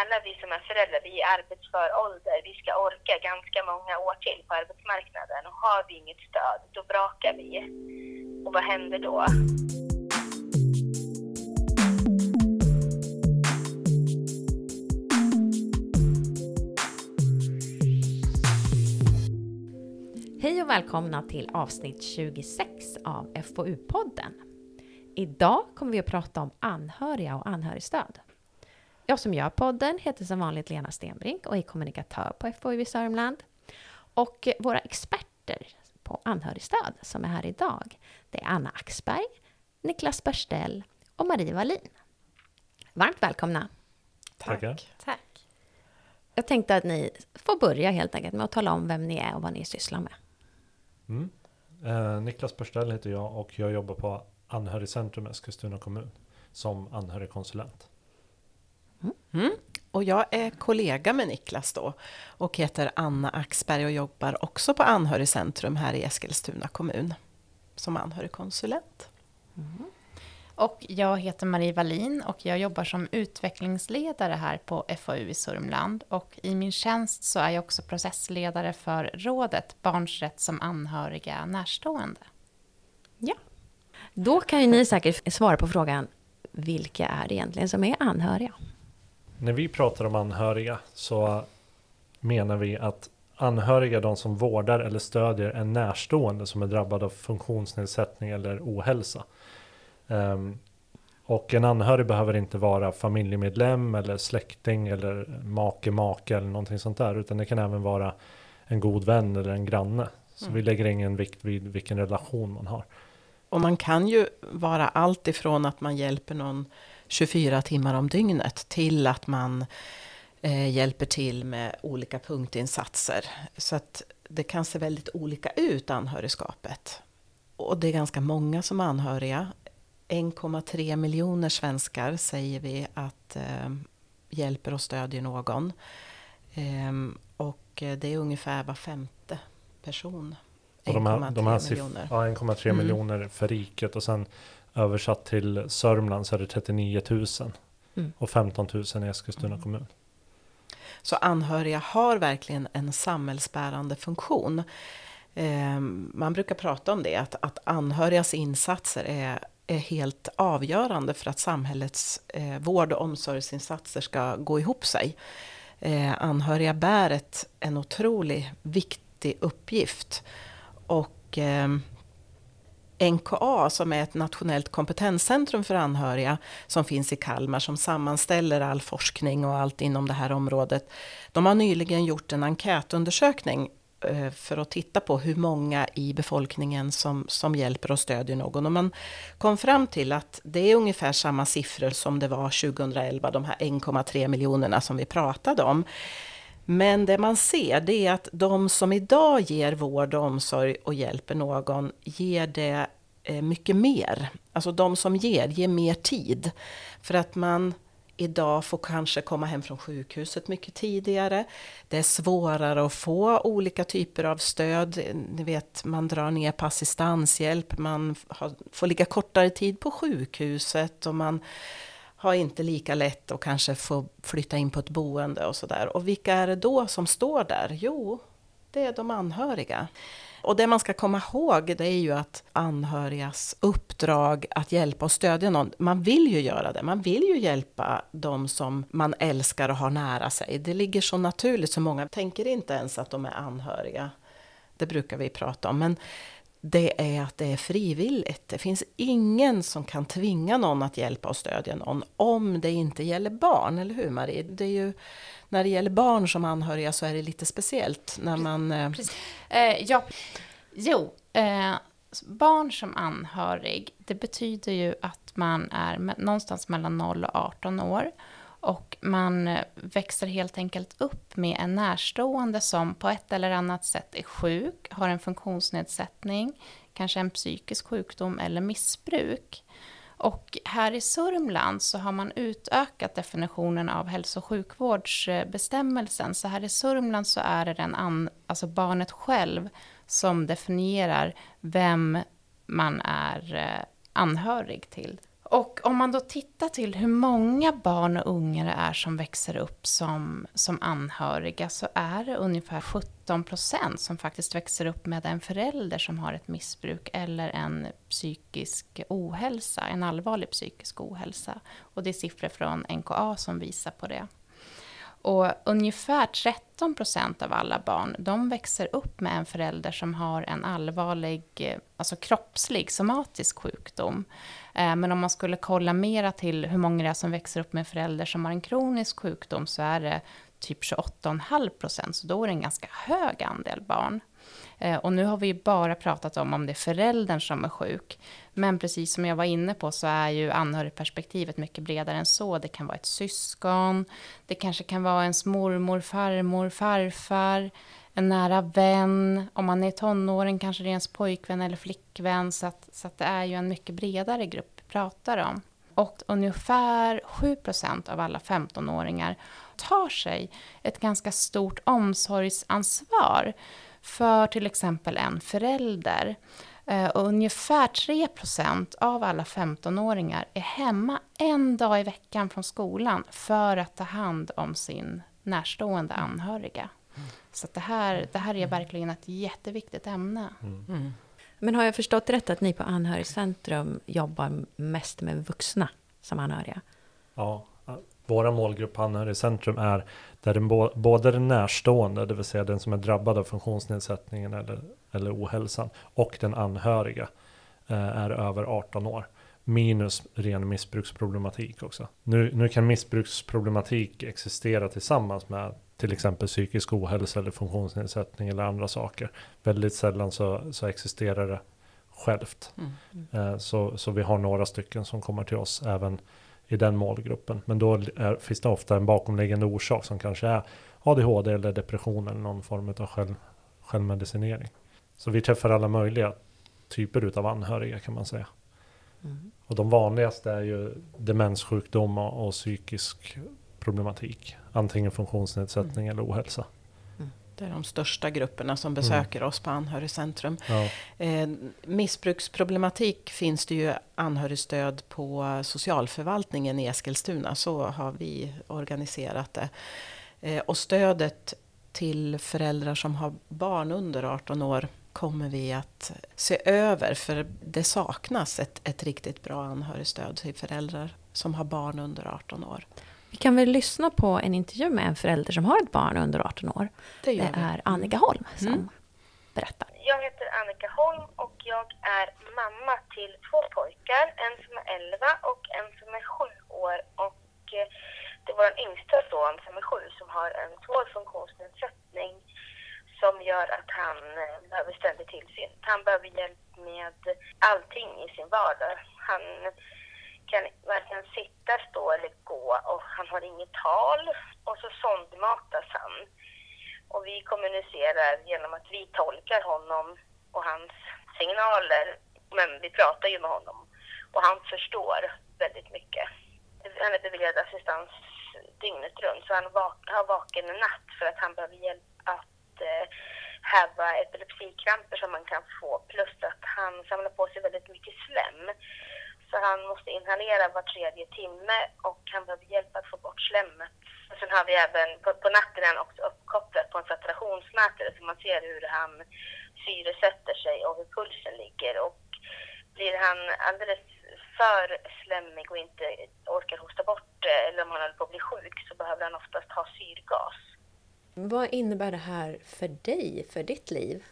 alla vi som är föräldrar, vi är arbetsför ålder, vi ska orka ganska många år till på arbetsmarknaden och har vi inget stöd, då brakar vi. Och vad händer då? Hej och välkomna till avsnitt 26 av FoU-podden. Idag kommer vi att prata om anhöriga och anhörigstöd. Jag som gör podden heter som vanligt Lena Stenbrink och är kommunikatör på FoU i Sörmland. Och våra experter på anhörigstöd som är här idag, det är Anna Axberg, Niklas Börstell och Marie Wallin. Varmt välkomna! Tackar. Tack. Jag tänkte att ni får börja helt enkelt med att tala om vem ni är och vad ni sysslar med. Mm. Eh, Niklas Börstell heter jag och jag jobbar på Anhörigcentrum Eskilstuna kommun som anhörigkonsulent. Mm. Och jag är kollega med Niklas då och heter Anna Axberg och jobbar också på Anhörigcentrum här i Eskilstuna kommun som anhörigkonsulent. Och jag heter Marie Wallin och jag jobbar som utvecklingsledare här på FAU i Sörmland. Och i min tjänst så är jag också processledare för rådet Barns rätt som anhöriga närstående. Ja. Då kan ju ni säkert svara på frågan, vilka är det egentligen som är anhöriga? När vi pratar om anhöriga så menar vi att anhöriga är de som vårdar eller stödjer en närstående som är drabbad av funktionsnedsättning eller ohälsa. Ehm, och en anhörig behöver inte vara familjemedlem eller släkting eller make, make eller någonting sånt där. Utan det kan även vara en god vän eller en granne. Så vi lägger ingen vikt vid vilken relation man har. Och man kan ju vara allt ifrån att man hjälper någon 24 timmar om dygnet till att man eh, hjälper till med olika punktinsatser. Så att det kan se väldigt olika ut, anhörigskapet. Och det är ganska många som är anhöriga. 1,3 miljoner svenskar säger vi att eh, hjälper och stödjer någon. Ehm, och eh, det är ungefär var femte person. Och de här, de här 1,3 miljoner. ja, 1,3 Mm. miljoner för riket och sen översatt till Sörmland så är det 39 000 Mm. och 15 000 i Eskilstuna Mm. kommun. Så anhöriga har verkligen en samhällsbärande funktion. Eh, man brukar prata om det, att, att anhörigas insatser är, är helt avgörande för att samhällets eh, vård och omsorgsinsatser ska gå ihop sig. Eh, anhöriga bär ett, en otroligt viktig uppgift. Och eh, NKA som är ett nationellt kompetenscentrum för anhöriga som finns i Kalmar som sammanställer all forskning och allt inom det här området. De har nyligen gjort en enkätundersökning eh, för att titta på hur många i befolkningen som, som hjälper och stödjer någon. Och man kom fram till att det är ungefär samma siffror som det var 2011, de här 1,3 miljonerna som vi pratade om. Men det man ser det är att de som idag ger vård och omsorg och hjälper någon ger det eh, mycket mer. Alltså de som ger, ger mer tid. För att man idag får kanske komma hem från sjukhuset mycket tidigare. Det är svårare att få olika typer av stöd. Ni vet, man drar ner på assistanshjälp, man får ligga kortare tid på sjukhuset och man har inte lika lätt att kanske få flytta in på ett boende och sådär. Och vilka är det då som står där? Jo, det är de anhöriga. Och det man ska komma ihåg det är ju att anhörigas uppdrag att hjälpa och stödja någon, man vill ju göra det. Man vill ju hjälpa de som man älskar och har nära sig. Det ligger så naturligt så många tänker inte ens att de är anhöriga. Det brukar vi prata om. Men det är att det är frivilligt. Det finns ingen som kan tvinga någon att hjälpa och stödja någon om det inte gäller barn, eller hur Marie? Det är ju, när det gäller barn som anhöriga så är det lite speciellt när man... eh, eh ja, jo, eh, barn som anhörig, det betyder ju att man är någonstans mellan 0 och 18 år. Och man eh, växer helt enkelt upp med en närstående som på ett eller annat sätt är sjuk, har en funktionsnedsättning, kanske en psykisk sjukdom eller missbruk. Och här i Sörmland så har man utökat definitionen av hälso och sjukvårdsbestämmelsen. Så här i Sörmland så är det den an, alltså barnet själv som definierar vem man är eh, anhörig till. Och om man då tittar till hur många barn och unga det är som växer upp som, som anhöriga så är det ungefär 17 procent som faktiskt växer upp med en förälder som har ett missbruk eller en psykisk ohälsa, en allvarlig psykisk ohälsa. Och det är siffror från NKA som visar på det. Och ungefär 13 procent av alla barn, de växer upp med en förälder som har en allvarlig, alltså kroppslig, somatisk sjukdom. Eh, men om man skulle kolla mera till hur många det är som växer upp med en förälder som har en kronisk sjukdom så är det typ 28,5 procent, så då är det en ganska hög andel barn. Eh, och nu har vi ju bara pratat om om det är föräldern som är sjuk. Men precis som jag var inne på så är ju anhörigperspektivet mycket bredare än så. Det kan vara ett syskon, det kanske kan vara ens mormor, farmor, farfar, en nära vän. Om man är tonåring kanske det är ens pojkvän eller flickvän. Så, att, så att det är ju en mycket bredare grupp vi pratar om. Och ungefär 7% av alla 15-åringar tar sig ett ganska stort omsorgsansvar för till exempel en förälder. Eh, och ungefär 3% av alla 15-åringar är hemma en dag i veckan från skolan för att ta hand om sin närstående anhöriga. Så det, här, det här är verkligen ett jätteviktigt ämne. Mm. Men har jag förstått rätt att ni på Anhörigcentrum jobbar mest med vuxna som anhöriga? Ja, våra målgrupp på Anhörigcentrum är där den både den närstående, det vill säga den som är drabbad av funktionsnedsättningen eller, eller ohälsan, och den anhöriga eh, är över 18 år. Minus ren missbruksproblematik också. Nu, nu kan missbruksproblematik existera tillsammans med till exempel psykisk ohälsa eller funktionsnedsättning eller andra saker. Väldigt sällan så, så existerar det självt. Mm. Eh, så, så vi har några stycken som kommer till oss även i den målgruppen. Men då är, finns det ofta en bakomliggande orsak som kanske är ADHD eller depression eller någon form av själv, självmedicinering. Så vi träffar alla möjliga typer av anhöriga kan man säga. Mm. Och de vanligaste är ju demenssjukdom och, och psykisk problematik. Antingen funktionsnedsättning mm. eller ohälsa. Det är de största grupperna som besöker mm. oss på Anhörigcentrum. Ja. Eh, missbruksproblematik finns det ju anhörigstöd på socialförvaltningen i Eskilstuna. Så har vi organiserat det. Eh, och stödet till föräldrar som har barn under 18 år kommer vi att se över. För det saknas ett, ett riktigt bra anhörigstöd till föräldrar som har barn under 18 år. Vi kan väl lyssna på en intervju med en förälder som har ett barn under 18 år. Det, det är Annika Holm som mm. berättar. Jag heter Annika Holm och jag är mamma till två pojkar. En som är 11 och en som är 7 år. Och eh, det är vår yngsta son som är 7 som har en svår funktionsnedsättning som gör att han eh, behöver ständig tillsyn. Han behöver hjälp med allting i sin vardag. Han kan varken sitta, stå eller gå och han har inget tal och så sondmatas han. Och vi kommunicerar genom att vi tolkar honom och hans signaler. Men vi pratar ju med honom och han förstår väldigt mycket. Han är beviljad assistans dygnet runt så han har vaken en natt för att han behöver hjälp att eh, häva epilepsikramper som man kan få plus att han samlar på sig väldigt mycket slem. Så han måste inhalera var tredje timme och han behöver hjälp att få bort slemmet. Och sen har vi även, på, på natten är han också uppkopplad på en saturationsmätare så man ser hur han syresätter sig och hur pulsen ligger. Och blir han alldeles för slemmig och inte orkar hosta bort det eller om han håller på att bli sjuk så behöver han oftast ha syrgas. Vad innebär det här för dig, för ditt liv?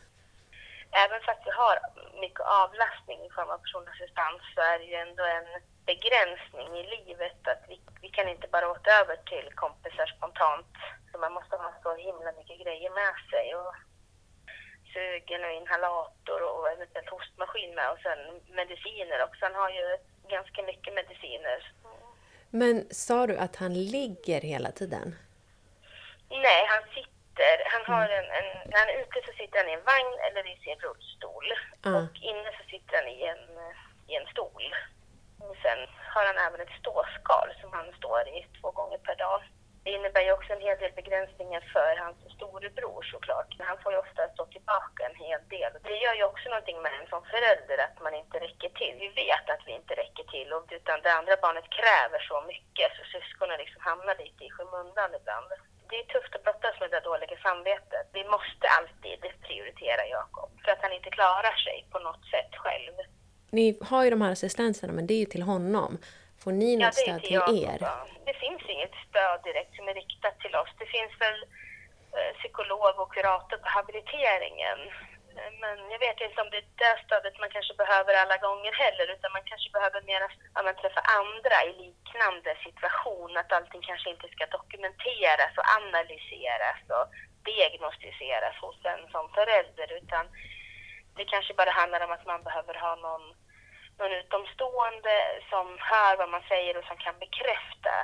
Även fast vi har mycket avlastning i form av personlig assistans så är det ju ändå en begränsning i livet att vi, vi kan inte bara åka över till kompisar spontant. Så man måste ha så himla mycket grejer med sig. Och sugen och inhalator och eventuellt hostmaskin med och sen mediciner också. Han har ju ganska mycket mediciner. Men sa du att han ligger hela tiden? Nej, han sitter sitter, han har en, en, när han är ute så sitter han i en vagn eller i sin rullstol. Mm. Och inne så sitter han i en, i en stol. Och sen har han även ett ståskal som han står i två gånger per dag. Det innebär ju också en hel del begränsningar för hans storebror såklart. Han får ju ofta stå tillbaka en hel del. Det gör ju också någonting med en som förälder att man inte räcker till. Vi vet att vi inte räcker till och utan det andra barnet kräver så mycket så syskonen liksom hamnar lite i skymundan ibland. Det är tufft att brottas med det dåliga samvetet. Vi måste alltid prioritera Jakob för att han inte klarar sig på något sätt själv. Ni har ju de här assistenserna, men det är ju till honom. Får ni Ja, något är stöd till till er? ja. Det finns inget stöd direkt som är riktat till oss. Det finns väl eh, psykolog och kurator på habiliteringen. Men jag vet inte om det är det stödet man kanske behöver alla gånger heller, utan man kanske behöver mer att man träffa andra i liknande situation, att allting kanske inte ska dokumenteras och analyseras och diagnostiseras hos en som förälder, utan det kanske bara handlar om att man behöver ha någon någon utomstående som hör vad man säger och som kan bekräfta.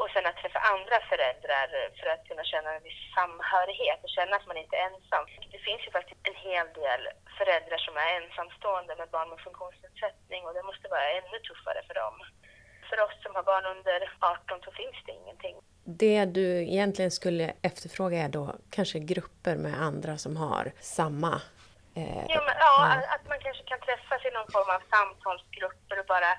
Och sen att träffa andra föräldrar för att kunna känna en viss samhörighet och känna att man inte är ensam. Det finns ju faktiskt en hel del föräldrar som är ensamstående med barn med funktionsnedsättning och det måste vara ännu tuffare för dem. För oss som har barn under 18 så finns det ingenting. Det du egentligen skulle efterfråga är då kanske grupper med andra som har samma eh, Ja, men, ja, att man kanske kan träffas i någon form av samtalsgrupper och bara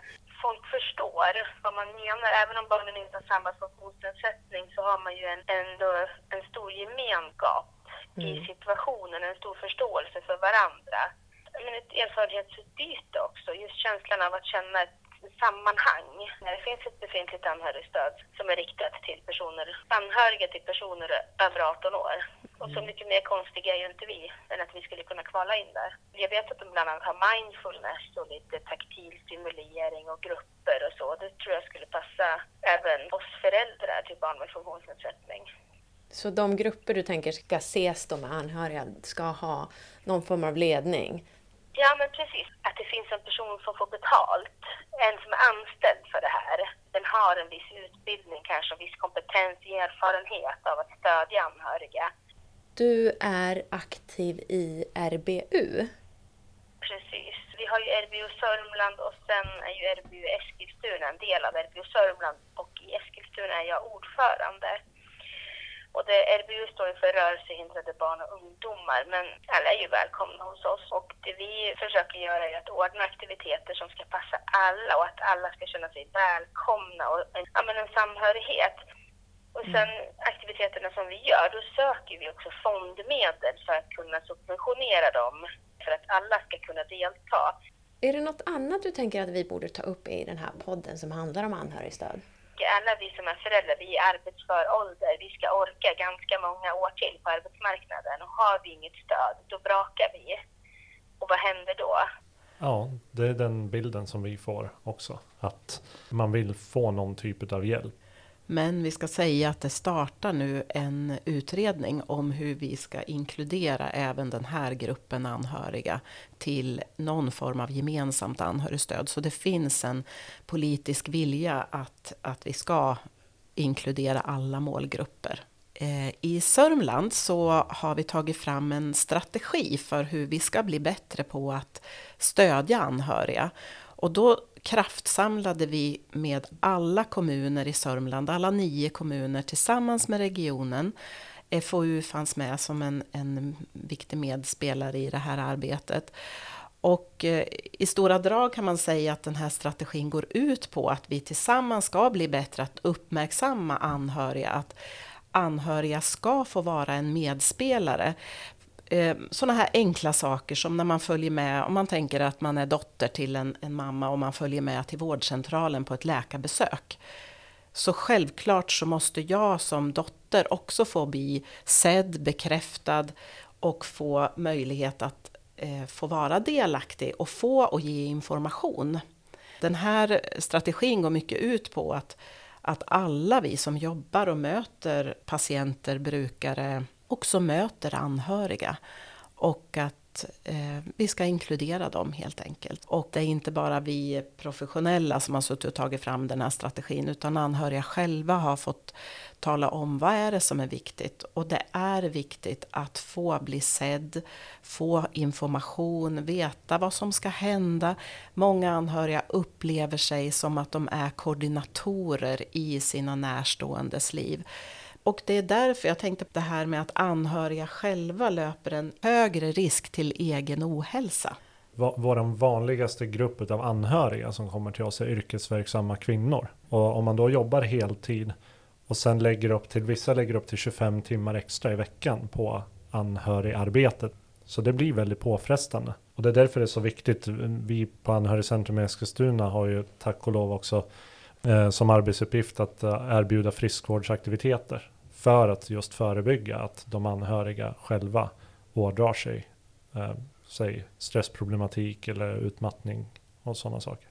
folk förstår vad man menar. Även om barnen inte har samma funktionsnedsättning så har man ju en, ändå en stor gemenskap i situationen, en stor förståelse för varandra. Men ett erfarenhetsutbyte också, just känslan av att känna ett sammanhang. När det finns ett befintligt anhörigstöd som är riktat till personer, anhöriga till personer över 18 år. Och så mycket mer konstiga är ju inte vi än att vi skulle kunna kvala in där. Jag vet att de bland annat har mindfulness och lite taktil stimulering och grupper och så. Det tror jag skulle passa även oss föräldrar till barn med funktionsnedsättning. Så de grupper du tänker ska ses med anhöriga ska ha någon form av ledning? Ja, men precis. Att det finns en person som får betalt, en som är anställd för det här. Den har en viss utbildning kanske, en viss kompetens, erfarenhet av att stödja anhöriga. Du är aktiv i RBU. Precis. Vi har ju RBU Sörmland och sen är ju RBU Eskilstuna en del av RBU Sörmland och i Eskilstuna är jag ordförande. Och det, RBU står ju för rörelsehindrade barn och ungdomar, men alla är ju välkomna hos oss. Och det vi försöker göra är att ordna aktiviteter som ska passa alla och att alla ska känna sig välkomna och en, ja, men en samhörighet. Och sen aktiviteterna som vi gör, då söker vi också fondmedel för att kunna subventionera dem för att alla ska kunna delta. Är det något annat du tänker att vi borde ta upp i den här podden som handlar om anhörigstöd? Alla vi som är föräldrar, vi är i arbetsför ålder, vi ska orka ganska många år till på arbetsmarknaden och har vi inget stöd, då brakar vi. Och vad händer då? Ja, det är den bilden som vi får också. Att man vill få någon typ av hjälp. Men vi ska säga att det startar nu en utredning om hur vi ska inkludera även den här gruppen anhöriga till någon form av gemensamt anhörigstöd. Så det finns en politisk vilja att, att vi ska inkludera alla målgrupper. Eh, I Sörmland så har vi tagit fram en strategi för hur vi ska bli bättre på att stödja anhöriga. Och då kraftsamlade vi med alla kommuner i Sörmland, alla nio kommuner tillsammans med regionen. FoU fanns med som en, en viktig medspelare i det här arbetet. Och eh, i stora drag kan man säga att den här strategin går ut på att vi tillsammans ska bli bättre att uppmärksamma anhöriga, att anhöriga ska få vara en medspelare. Eh, Sådana här enkla saker som när man följer med, om man tänker att man är dotter till en, en mamma och man följer med till vårdcentralen på ett läkarbesök. Så självklart så måste jag som dotter också få bli sedd, bekräftad och få möjlighet att eh, få vara delaktig och få och ge information. Den här strategin går mycket ut på att, att alla vi som jobbar och möter patienter, brukare, också möter anhöriga. Och att eh, vi ska inkludera dem helt enkelt. Och det är inte bara vi professionella som har suttit och tagit fram den här strategin utan anhöriga själva har fått tala om vad är det som är viktigt. Och det är viktigt att få bli sedd, få information, veta vad som ska hända. Många anhöriga upplever sig som att de är koordinatorer i sina närståendes liv. Och det är därför jag tänkte på det här med att anhöriga själva löper en högre risk till egen ohälsa. Vår vanligaste grupp av anhöriga som kommer till oss är yrkesverksamma kvinnor. Och om man då jobbar heltid och sen lägger upp till, vissa lägger upp till 25 timmar extra i veckan på anhörigarbetet. Så det blir väldigt påfrestande. Och det är därför det är så viktigt. Vi på Anhörigcentrum i Eskilstuna har ju tack och lov också som arbetsuppgift att eh, erbjuda friskvårdsaktiviteter. För att just förebygga att de anhöriga själva ådrar sig eh, säg stressproblematik eller utmattning och sådana saker.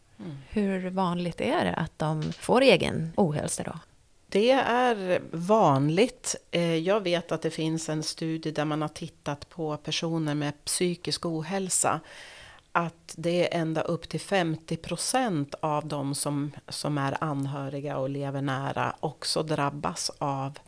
Hur vanligt är det att de får egen ohälsa då? Det är vanligt. Eh, Jag vet att det finns en studie där man har tittat på personer med psykisk ohälsa. Att det är ända upp till 50 procent av de som, som är anhöriga och lever nära också drabbas av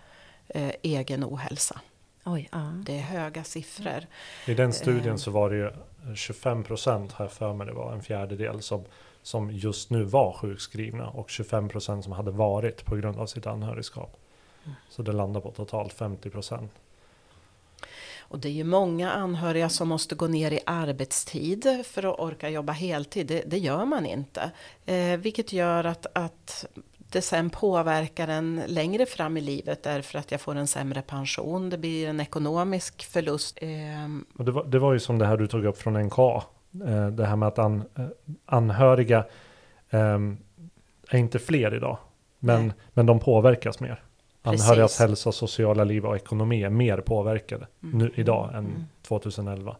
eh, egen ohälsa. Oj, ja. Det är höga siffror. I den studien Eh. så var det ju 25 procent, har jag för mig det var, en fjärdedel som, som just nu var sjukskrivna och 25 procent som hade varit på grund av sitt anhörigskap. Så det landar på totalt 50 procent. Och det är ju många anhöriga som måste gå ner i arbetstid för att orka jobba heltid. Det, det gör man inte. Eh, vilket gör att, att det sen påverkar en längre fram i livet därför att jag får en sämre pension. Det blir en ekonomisk förlust. Eh, Och det, var, det var ju som det här du tog upp från NK. Eh, det här med att an, eh, anhöriga ehm, är inte fler idag. Men, Nej. men de påverkas mer. Anhörigas hälsa, sociala liv och ekonomi är mer påverkade Mm. nu idag än Mm. 2011.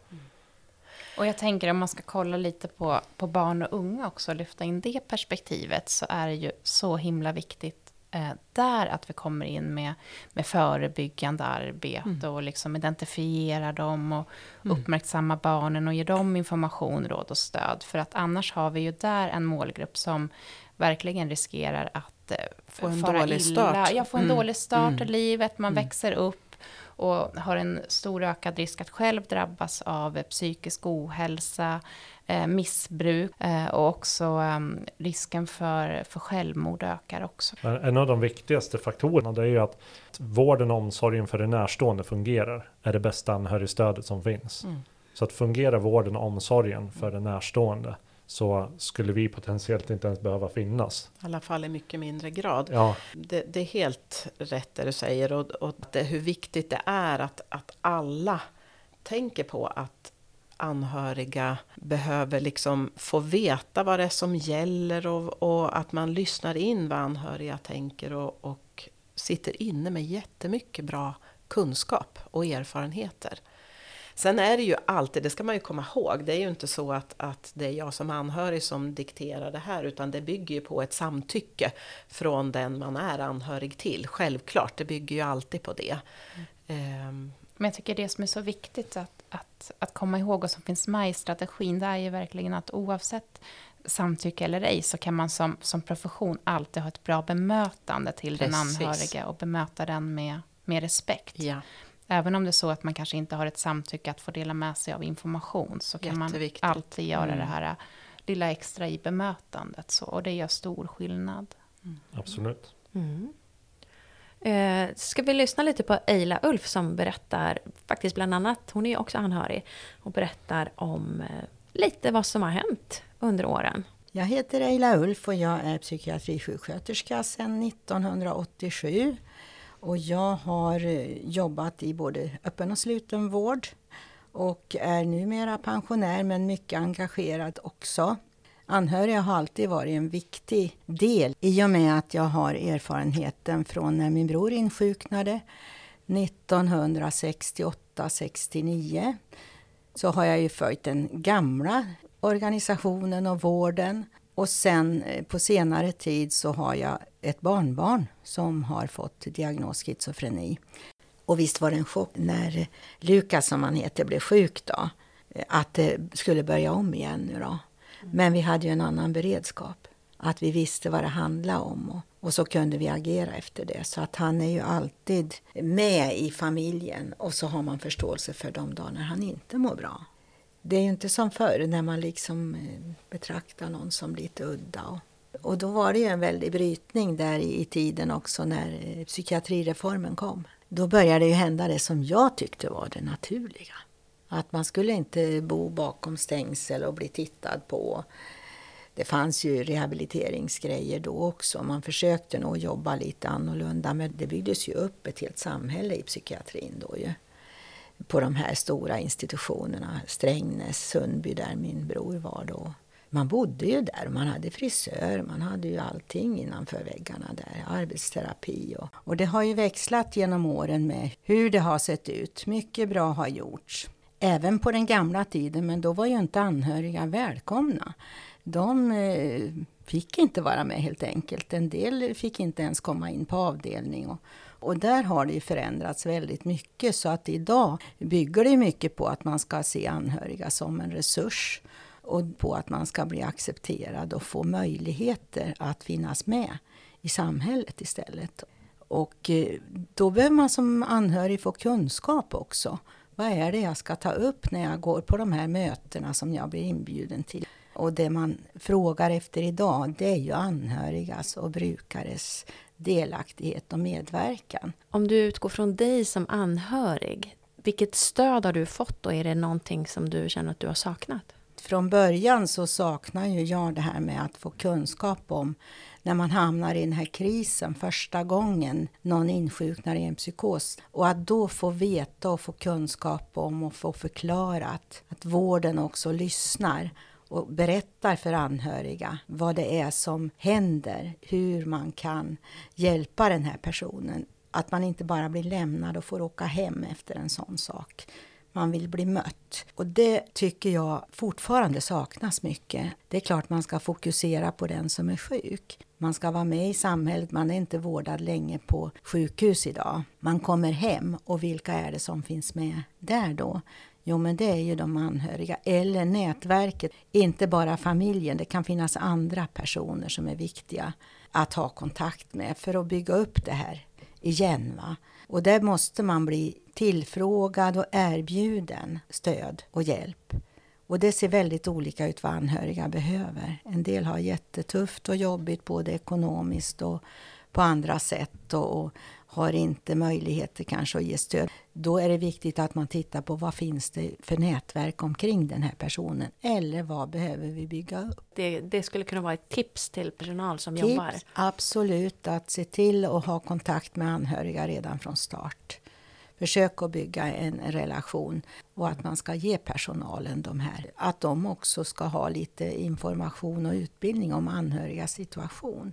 Och jag tänker om man ska kolla lite på, på barn och unga också och lyfta in det perspektivet så är det ju så himla viktigt eh, där att vi kommer in med, med förebyggande arbete Mm. och liksom identifiera dem och Mm. uppmärksamma barnen och ge dem information, råd och stöd. För att annars har vi ju där en målgrupp som verkligen riskerar att Få en fara dålig illa. start. Ja, få en Mm. dålig start i Mm. livet, man Mm. växer upp och har en stor ökad risk att själv drabbas av eh, psykisk ohälsa, eh, missbruk eh, och också eh, risken för, för självmord ökar också. En av de viktigaste faktorerna det är ju att vården och omsorgen för det närstående fungerar. Är det bästa anhörigstödet som finns. Mm. Så att fungerar vården och omsorgen för den närstående så skulle vi potentiellt inte ens behöva finnas. I alla fall i mycket mindre grad. Ja, Det, det är helt rätt det du säger och, och det, hur viktigt det är att, att alla tänker på att anhöriga behöver liksom få veta vad det är som gäller och, och att man lyssnar in vad anhöriga tänker och, och sitter inne med jättemycket bra kunskap och erfarenheter. Sen är det ju alltid, det ska man ju komma ihåg, det är ju inte så att, att det är jag som anhörig som dikterar det här utan det bygger ju på ett samtycke från den man är anhörig till. Självklart, det bygger ju alltid på det. Ehm, Men jag tycker det som är så viktigt att, att, att komma ihåg och som finns med i strategin, det är ju verkligen att oavsett samtycke eller ej så kan man som, som profession alltid ha ett bra bemötande till den Precis. anhöriga och bemöta den med, med respekt. ja, Även om det är så att man kanske inte har ett samtycke att få dela med sig av information så kan man alltid göra Mm. det här äh, lilla extra i bemötandet. Så, och det gör stor skillnad. absolut. Mm. Eh, ska vi lyssna lite på Eila Ulf som berättar, faktiskt bland annat, hon är ju också anhörig, och berättar om eh, lite vad som har hänt under åren. Jag heter Eila Ulf och jag är psykiatrisjuksköterska sedan 1987. Och jag har eh, jobbat i både öppen och sluten vård och är numera pensionär men mycket engagerad också. Anhöriga har alltid varit en viktig del i och med att jag har erfarenheten från när min bror insjuknade 1968-69 så har jag ju följt den gamla organisationen och vården. Och sen eh, på senare tid så har jag ett barnbarn som har fått diagnos schizofreni. Och visst var det en chock när eh, Lukas, som han heter, blev sjuk då. Eh, att det skulle börja om igen nu då. Men vi hade ju en annan beredskap. Att vi visste vad det handlade om och, och så kunde vi agera efter det. Så att han är ju alltid med i familjen och så har man förståelse för de dagar när han inte mår bra. Det är ju inte som förr när man liksom eh, betraktar någon som lite udda. Och, Och då var det ju en väldig brytning där i, i tiden också när eh, psykiatrireformen kom. Då började ju hända det som jag tyckte var det naturliga. Att man skulle inte bo bakom stängsel och bli tittad på. Det fanns ju rehabiliteringsgrejer då också. Man försökte nog jobba lite annorlunda men det byggdes ju upp ett helt samhälle i psykiatrin då ju. På de här stora institutionerna, Strängnäs, Sundby där min bror var då. Man bodde ju där, man hade frisör, man hade ju allting innanför väggarna där, arbetsterapi och, och det har ju växlat genom åren med hur det har sett ut. Mycket bra har gjorts. Även på den gamla tiden, men då var ju inte anhöriga välkomna. De eh, fick inte vara med helt enkelt. En del fick inte ens komma in på avdelning. Och, och där har det ju förändrats väldigt mycket så att idag bygger det mycket på att man ska se anhöriga som en resurs och på att man ska bli accepterad och få möjligheter att finnas med i samhället istället. Och eh, då behöver man som anhörig få kunskap också. Vad är det jag ska ta upp när jag går på de här mötena som jag blir inbjuden till? Och det man frågar efter idag, det är ju anhörigas och brukares delaktighet och medverkan. Om du utgår från dig som anhörig, vilket stöd har du fått och är det någonting som du känner att du har saknat? Från början så saknar ju jag det här med att få kunskap om när man hamnar i den här krisen första gången någon insjuknar i en psykos. Och att då få veta och få kunskap om och få förklarat att vården också lyssnar och berättar för anhöriga vad det är som händer, hur man kan hjälpa den här personen. Att man inte bara blir lämnad och får åka hem efter en sån sak. Man vill bli mött. Och det tycker jag fortfarande saknas mycket. Det är klart man ska fokusera på den som är sjuk. Man ska vara med i samhället, man är inte vårdad länge på sjukhus idag. Man kommer hem och vilka är det som finns med där då? Jo, men det är ju de anhöriga eller nätverket. Inte bara familjen, det kan finnas andra personer som är viktiga att ha kontakt med för att bygga upp det här igen. Va? Och där måste man bli tillfrågad och erbjuden stöd och hjälp. Och det ser väldigt olika ut vad anhöriga behöver. En del har jättetufft och jobbigt både ekonomiskt och på andra sätt och, har inte möjligheter kanske att ge stöd. Då är det viktigt att man tittar på vad finns det för nätverk omkring den här personen eller vad behöver vi bygga upp? Det, det skulle kunna vara ett tips till personal som tips, jobbar? Absolut, att se till att ha kontakt med anhöriga redan från start. Försök att bygga en relation och att man ska ge personalen de här, att de också ska ha lite information och utbildning om anhörigas situation.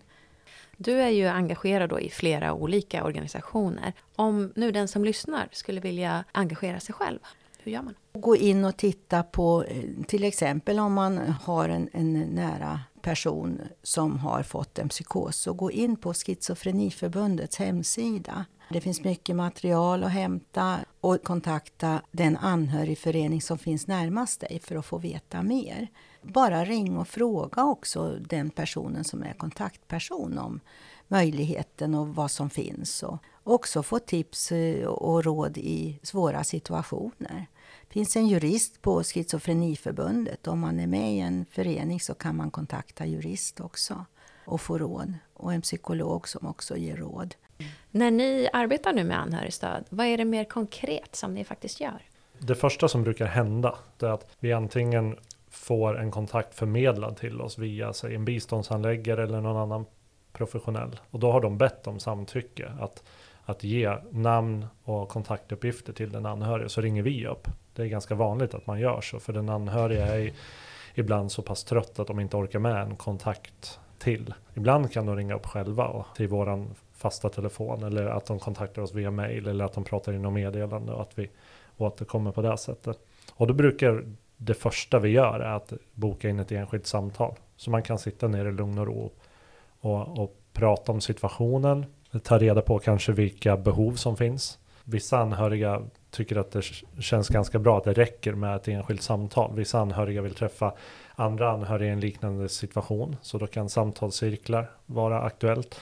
Du är ju engagerad då i flera olika organisationer. Om nu den som lyssnar skulle vilja engagera sig själv, hur gör man? Gå in och titta på eh, till exempel om man har en, en nära person som har fått en psykos. Så gå in på Schizofreniförbundets hemsida. Det finns mycket material att hämta och kontakta den anhörigförening som finns närmast dig för att få veta mer. Bara ring och fråga också den personen som är kontaktperson om möjligheten och vad som finns. Och också få tips eh, och råd i svåra situationer. Det finns en jurist på Schizofreniförbundet. Om man är med i en förening så kan man kontakta jurist också och få råd. Och en psykolog som också ger råd. När ni arbetar nu med anhörigstöd, vad är det mer konkret som ni faktiskt gör? Det första som brukar hända är att vi antingen får en kontakt förmedlad till oss via sig en biståndshandläggare eller någon annan professionell. Och då har de bett om samtycke att, att ge namn och kontaktuppgifter till den anhöriga. Så ringer vi upp. Det är ganska vanligt att man gör så. För den anhöriga är ibland så pass trött att de inte orkar med en kontakt till. Ibland kan de ringa upp själva och till våran fasta telefon. Eller att de kontaktar oss via mail. Eller att de pratar inom meddelande och att vi återkommer på det sättet. Och då brukar det första vi gör är att boka in ett enskilt samtal. Så man kan sitta ner i lugn och ro och, och prata om situationen. Ta reda på kanske vilka behov som finns. Vissa anhöriga tycker att det känns ganska bra att det räcker med ett enskilt samtal. Vissa anhöriga vill träffa andra anhöriga i en liknande situation. Så då kan samtalscirklar vara aktuellt.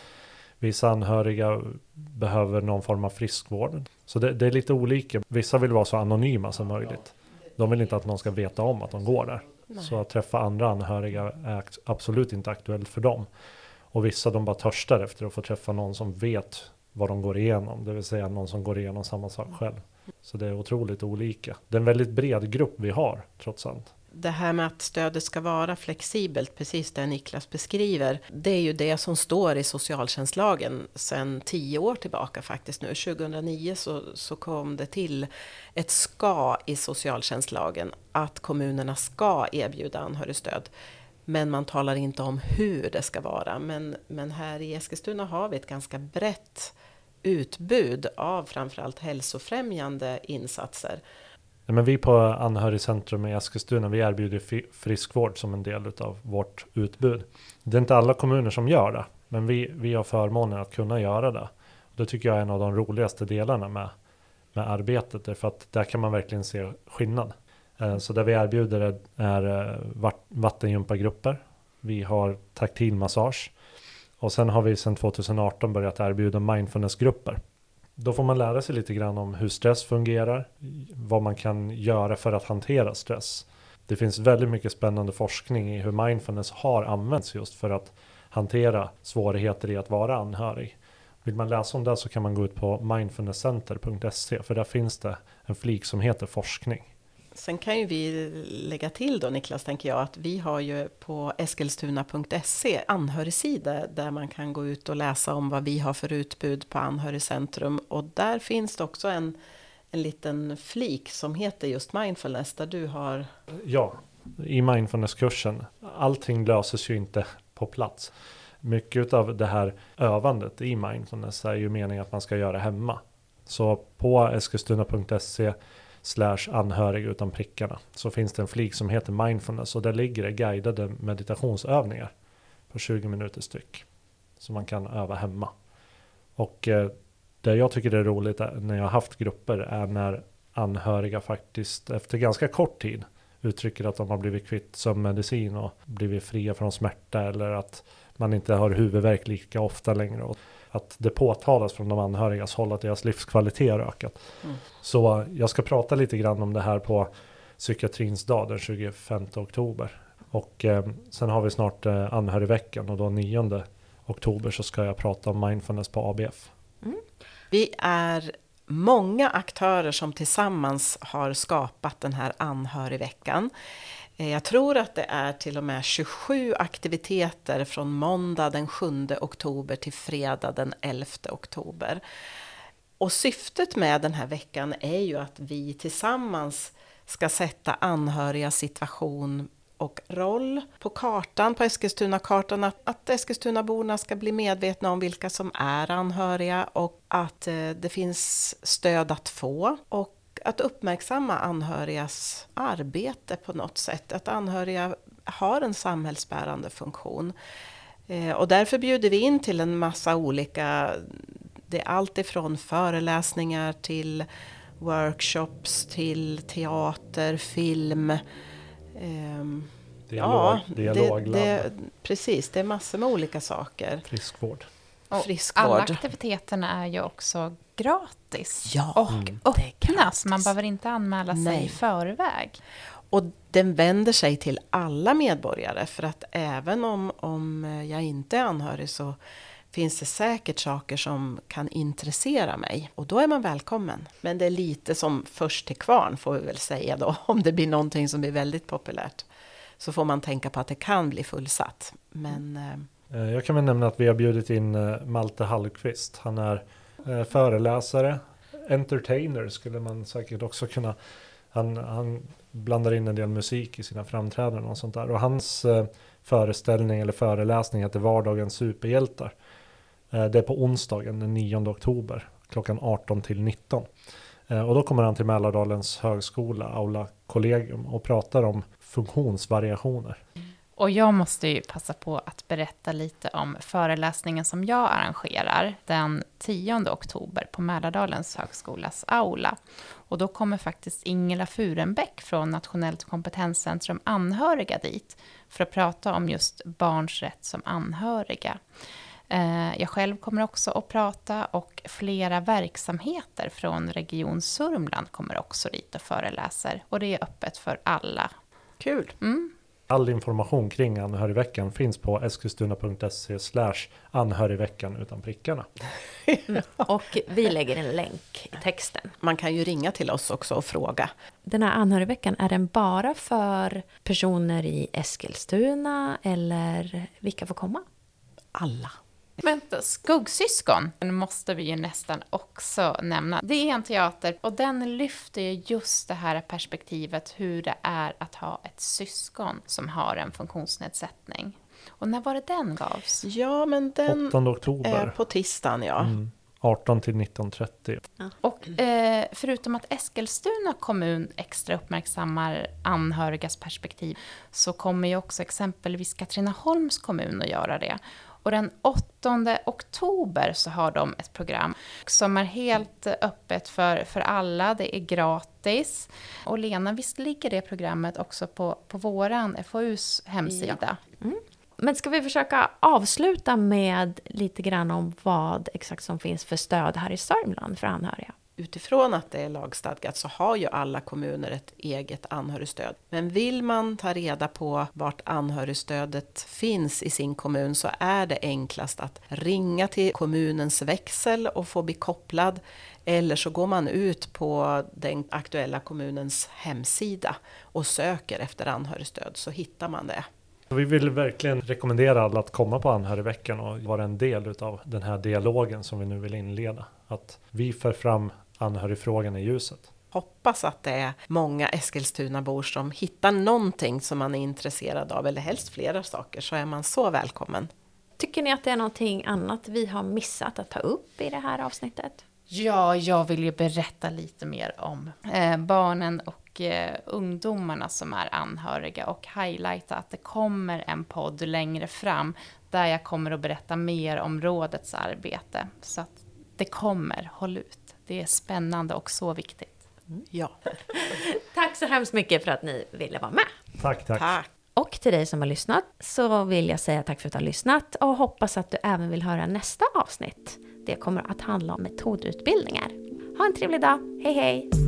Vissa anhöriga behöver någon form av friskvård. Så det, det är lite olika. Vissa vill vara så anonyma som möjligt. De vill inte att någon ska veta om att de går där. Nej. Så att träffa andra anhöriga är absolut inte aktuellt för dem. Och vissa de bara törstar efter att få träffa någon som vet vad de går igenom, det vill säga någon som går igenom samma sak själv. Så det är otroligt olika. Det är en väldigt bred grupp vi har trots allt. Det här med att stödet ska vara flexibelt, precis det Niklas beskriver, det är ju det som står i socialtjänstlagen sedan tio år tillbaka faktiskt nu. 2009 så, så kom det till ett ska i socialtjänstlagen att kommunerna ska erbjuda anhörigstöd. Men man talar inte om hur det ska vara. Men, men här i Eskilstuna har vi ett ganska brett utbud av framförallt hälsofrämjande insatser. Nej, men vi på Anhörigcentrum i Eskilstuna, vi erbjuder friskvård som en del av vårt utbud. Det är inte alla kommuner som gör det, men vi, vi har förmånen att kunna göra det. Det tycker jag är en av de roligaste delarna med, med arbetet, därför att där kan man verkligen se skillnad. Eh, så det vi erbjuder är, eh, vattengympagrupper, vi har taktil massage och sen har vi sedan 2018 börjat erbjuda mindfulnessgrupper. Då får man lära sig lite grann om hur stress fungerar, vad man kan göra för att hantera stress. Det finns väldigt mycket spännande forskning i hur mindfulness har använts just för att hantera svårigheter i att vara anhörig. Vill man läsa om det så kan man gå ut på mindfulnesscenter.se för där finns det en flik som heter forskning. Sen kan ju vi lägga till då Niklas, tänker jag, att vi har ju på eskilstuna.se anhörigsida där man kan gå ut och läsa om vad vi har för utbud på Anhörigcentrum. Och där finns det också en, en liten flik som heter just mindfulness där du har Ja, i mindfulnesskursen, allting löses ju inte på plats. Mycket av det här övandet i mindfulness är ju meningen att man ska göra hemma. Så på eskilstuna.se slash anhörig utan prickarna så finns det en flik som heter mindfulness och där ligger det guidade meditationsövningar på 20 minuter styck. Som man kan öva hemma. Och eh, det jag tycker är roligt när jag har haft grupper är när anhöriga faktiskt efter ganska kort tid uttrycker att de har blivit kvitt sömnmedicin och blivit fria från smärta eller att man inte har huvudvärk lika ofta längre. Att det påtalas från de anhörigas håll att deras livskvalitet har ökat. Mm. Så jag ska prata lite grann om det här på psykiatrins dag den 25 oktober. Och eh, sen har vi snart eh, anhörigveckan och då 9 oktober så ska jag prata om mindfulness på ABF. Vi är många aktörer som tillsammans har skapat den här anhörigveckan. Eh, jag tror att det är till och med 27 aktiviteter från måndag den 7 oktober till fredag den 11 oktober. Och syftet med den här veckan är ju att vi tillsammans ska sätta anhöriga situation och roll på kartan, på Eskilstuna-kartan, att, att Eskilstunaborna ska bli medvetna om vilka som är anhöriga och att eh, det finns stöd att få och att uppmärksamma anhörigas arbete på något sätt, att anhöriga har en samhällsbärande funktion. Eh, och därför bjuder vi in till en massa olika, det är allt ifrån föreläsningar till workshops, till teater, film, Ehm, Dialog, dialog det, det, precis. Det är massor med olika saker. friskvård. Och Friskvård. Alla aktiviteterna är ju också gratis. Ja, och det är öppna, gratis. så man behöver inte anmäla sig Nej. i förväg. Och den vänder sig till alla medborgare för att även om, om jag inte är anhörig så finns det säkert saker som kan intressera mig och då är man välkommen. Men det är lite som först till kvarn får vi väl säga då om det blir någonting som blir väldigt populärt. Så får man tänka på att det kan bli fullsatt. Men Eh, Eh, jag kan väl nämna att vi har bjudit in eh, Malte Hallqvist. Han är eh, föreläsare, entertainer skulle man säkert också kunna. Han, han blandar in en del musik i sina framträdanden och sånt där. Och hans föreställning eller föreläsning heter Vardagens superhjältar. Det är på onsdagen den 9 oktober klockan 18 till 19. Och då kommer han till Mälardalens högskola, Aula Collegium och pratar om funktionsvariationer. Och jag måste ju passa på att berätta lite om föreläsningen som jag arrangerar den 10 oktober på Mälardalens högskolas aula. Och då kommer faktiskt Ingela Furenbäck från Nationellt kompetenscentrum anhöriga dit för att prata om just barns rätt som anhöriga. Eh, Jag själv kommer också att prata och flera verksamheter från Region Sörmland kommer också dit och föreläser. Och det är öppet för alla. kul! Mm. All information kring anhörigveckan finns på eskilstuna.se slash anhörigveckan utan prickarna. Och vi lägger en länk i texten. Man kan ju ringa till oss också och fråga. Den här anhörigveckan, är den bara för personer i Eskilstuna eller vilka får komma? Alla. Men Skuggsyskon måste vi ju nästan också nämna. Det är en teater och den lyfter ju just det här perspektivet hur det är att ha ett syskon som har en funktionsnedsättning. Och när var det den gavs? Ja, men den 8 oktober. är på tisdagen, ja. Mm. 18 till 19.30. Och eh, förutom att Eskilstuna kommun extra uppmärksammar anhörigas perspektiv så kommer ju också exempelvis Katrineholms kommun att göra det. Och den 8 oktober så har de ett program som är helt öppet för, för alla. Det är gratis. Och Lena, visst ligger det programmet också på, på våran FoUs hemsida? Mm. Men ska vi försöka avsluta med lite grann om vad exakt som finns för stöd här i Sörmland för anhöriga? Utifrån att det är lagstadgat så har ju alla kommuner ett eget anhörigstöd. Men vill man ta reda på vart anhörigstödet finns i sin kommun så är det enklast att ringa till kommunens växel och få bli kopplad. Eller så går man ut på den aktuella kommunens hemsida och söker efter anhörigstöd så hittar man det. Vi vill verkligen rekommendera alla att komma på anhörigveckan och vara en del av den här dialogen som vi nu vill inleda. Att vi för fram anhörigfrågan i ljuset. Hoppas att det är många Eskilstunabor som hittar någonting som man är intresserad av, eller helst flera saker, så är man så välkommen. Tycker ni att det är någonting annat vi har missat att ta upp i det här avsnittet? Ja, jag vill ju berätta lite mer om eh, barnen och eh, ungdomarna som är anhöriga och highlighta att det kommer en podd längre fram där jag kommer att berätta mer om rådets arbete. Så att det kommer, håll ut. Det är spännande och så viktigt. Ja, Tack så hemskt mycket för att ni ville vara med. Tack, tack. tack! Och till dig som har lyssnat så vill jag säga tack för att du har lyssnat och hoppas att du även vill höra nästa avsnitt. Det kommer att handla om metodutbildningar. Ha en trevlig dag. Hej hej!